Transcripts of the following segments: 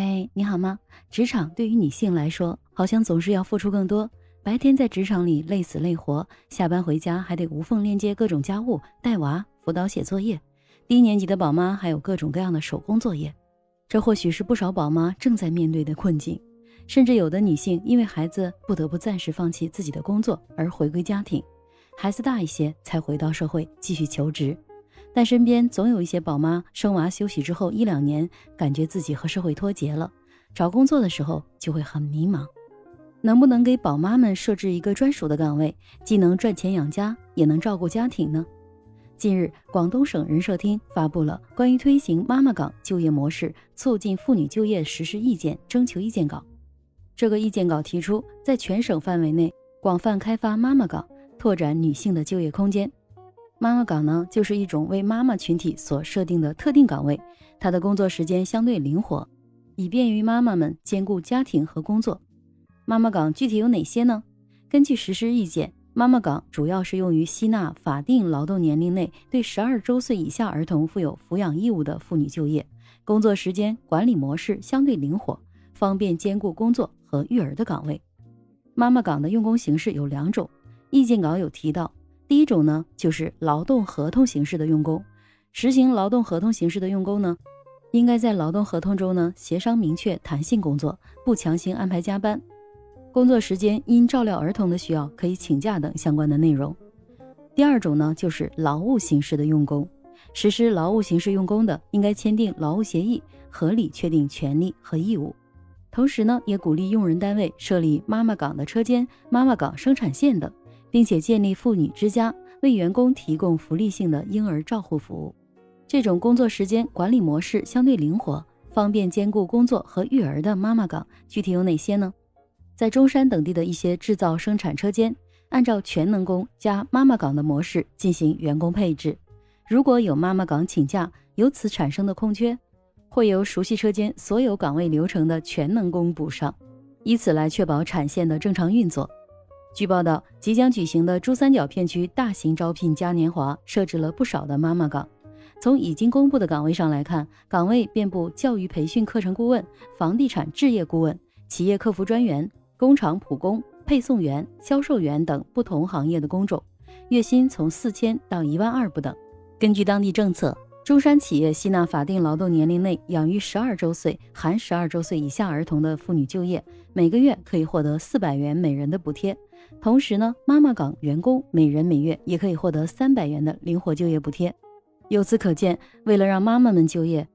嘿，你好吗？职场对于女性来说，好像总是要付出更多。白天在职场里累死累活，下班回家还得无缝链接各种家务、带娃、辅导写作业。低年级的宝妈还有各种各样的手工作业，这或许是不少宝妈正在面对的困境。甚至有的女性因为孩子不得不暂时放弃自己的工作而回归家庭，孩子大一些才回到社会继续求职。但身边总有一些宝妈生娃休息之后一两年，感觉自己和社会脱节了，找工作的时候就会很迷茫。能不能给宝妈们设置一个专属的岗位，既能赚钱养家，也能照顾家庭呢？近日，广东省人社厅发布了关于推行妈妈岗就业模式、促进妇女就业实施意见征求意见稿。这个意见稿提出，在全省范围内广泛开发妈妈岗，拓展女性的就业空间。妈妈岗呢，就是一种为妈妈群体所设定的特定岗位，它的工作时间相对灵活，以便于妈妈们兼顾家庭和工作。妈妈岗具体有哪些呢？根据实施意见，妈妈岗主要是用于吸纳法定劳动年龄内对十二周岁以下儿童负有抚养义务的妇女就业，工作时间管理模式相对灵活，方便兼顾工作和育儿的岗位。妈妈岗的用工形式有两种，意见稿有提到。第一种呢，就是劳动合同形式的用工。实行劳动合同形式的用工呢，应该在劳动合同中呢协商明确弹性工作，不强行安排加班。工作时间因照料儿童的需要可以请假等相关的内容。第二种呢，就是劳务形式的用工。实施劳务形式用工的，应该签订劳务协议，合理确定权利和义务。同时呢，也鼓励用人单位设立妈妈岗的车间、妈妈岗生产线等。并且建立妇女之家，为员工提供福利性的婴儿照护服务。这种工作时间管理模式相对灵活，方便兼顾工作和育儿的妈妈岗，具体有哪些呢？在中山等地的一些制造生产车间，按照全能工加妈妈岗的模式进行员工配置。如果有妈妈岗请假，由此产生的空缺，会由熟悉车间所有岗位流程的全能工补上，以此来确保产线的正常运作。据报道，即将举行的珠三角片区大型招聘嘉年华设置了不少的妈妈岗。从已经公布的岗位上来看，岗位遍布教育培训课程顾问、房地产置业顾问、企业客服专员、工厂普工、配送员、销售员等不同行业的工种，月薪从四千到一万二不等。根据当地政策，中山企业吸纳法定劳动年龄内养育十二周岁（含十二周岁以下儿童）的妇女就业，每个月可以获得四百元每人的补贴。同时呢，妈妈岗员工每人每月也可以获得三百元的灵活就业补贴。由此可见，为了让妈妈们就业，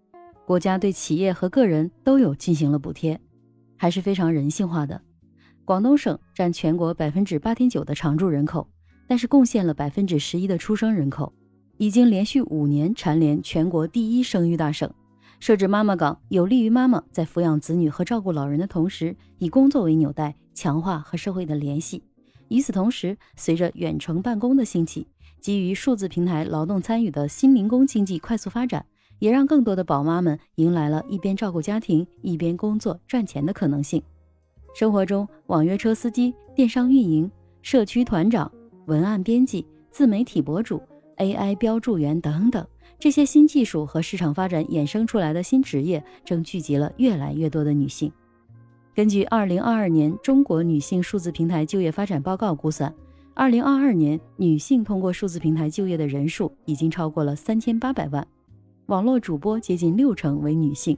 国家对企业和个人都有进行了补贴，还是非常人性化的。广东省占全国百分之八点九的常住人口，但是贡献了百分之十一的出生人口，已经连续五年蝉联全国第一生育大省。设置妈妈岗，有利于妈妈在抚养子女和照顾老人的同时，以工作为纽带，强化和社会的联系。与此同时，随着远程办公的兴起，基于数字平台劳动参与的新零工经济快速发展，也让更多的宝妈们迎来了一边照顾家庭一边工作赚钱的可能性。生活中，网约车司机、电商运营、社区团长、文案编辑、自媒体博主、AI 标注员等等，这些新技术和市场发展衍生出来的新职业，正聚集了越来越多的女性。根据二零二二年中国女性数字平台就业发展报告估算，二零二二年女性通过数字平台就业的人数已经超过了三千八百万，网络主播接近六成为女性，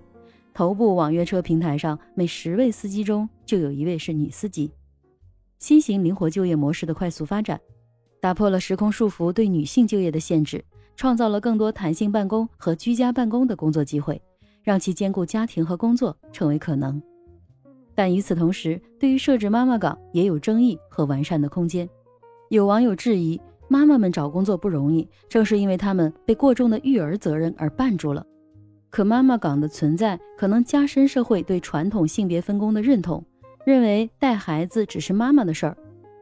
头部网约车平台上每十位司机中就有一位是女司机。新型灵活就业模式的快速发展，打破了时空束缚对女性就业的限制，创造了更多弹性办公和居家办公的工作机会，让其兼顾家庭和工作成为可能。但与此同时，对于设置妈妈岗也有争议和完善的空间。有网友质疑，妈妈们找工作不容易，正是因为她们被过重的育儿责任而绊住了。可妈妈岗的存在可能加深社会对传统性别分工的认同，认为带孩子只是妈妈的事儿。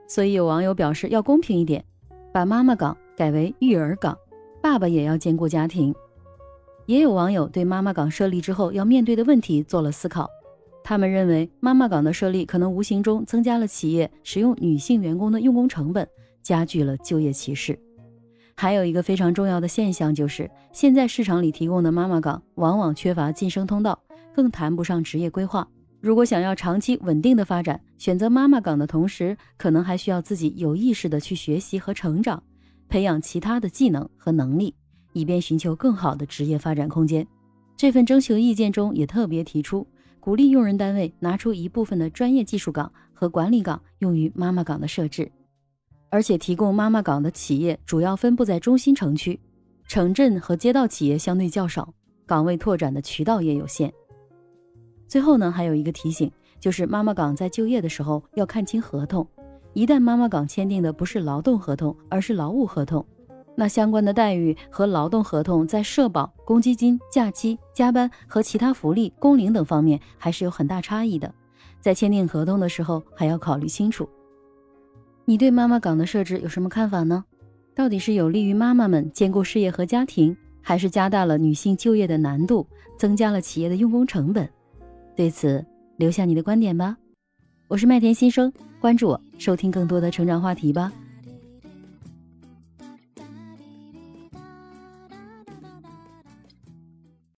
所以有网友表示要公平一点，把妈妈岗改为育儿岗，爸爸也要兼顾家庭。也有网友对妈妈岗设立之后要面对的问题做了思考。他们认为，妈妈岗的设立可能无形中增加了企业使用女性员工的用工成本，加剧了就业歧视。还有一个非常重要的现象就是，现在市场里提供的妈妈岗往往缺乏晋升通道，更谈不上职业规划。如果想要长期稳定的发展，选择妈妈岗的同时，可能还需要自己有意识的去学习和成长，培养其他的技能和能力，以便寻求更好的职业发展空间。这份征求意见中也特别提出，鼓励用人单位拿出一部分的专业技术岗和管理岗用于妈妈岗的设置，而且提供妈妈岗的企业主要分布在中心城区，城镇和街道企业相对较少，岗位拓展的渠道也有限。最后呢，还有一个提醒，就是妈妈岗在就业的时候要看清合同。一旦妈妈岗签订的不是劳动合同，而是劳务合同，那相关的待遇和劳动合同在社保、公积金、假期、加班和其他福利、工龄等方面还是有很大差异的。在签订合同的时候，还要考虑清楚。你对妈妈岗的设置有什么看法呢？到底是有利于妈妈们兼顾事业和家庭，还是加大了女性就业的难度，增加了企业的用工成本？对此，留下你的观点吧。我是麦田新生，关注我，收听更多的成长话题吧。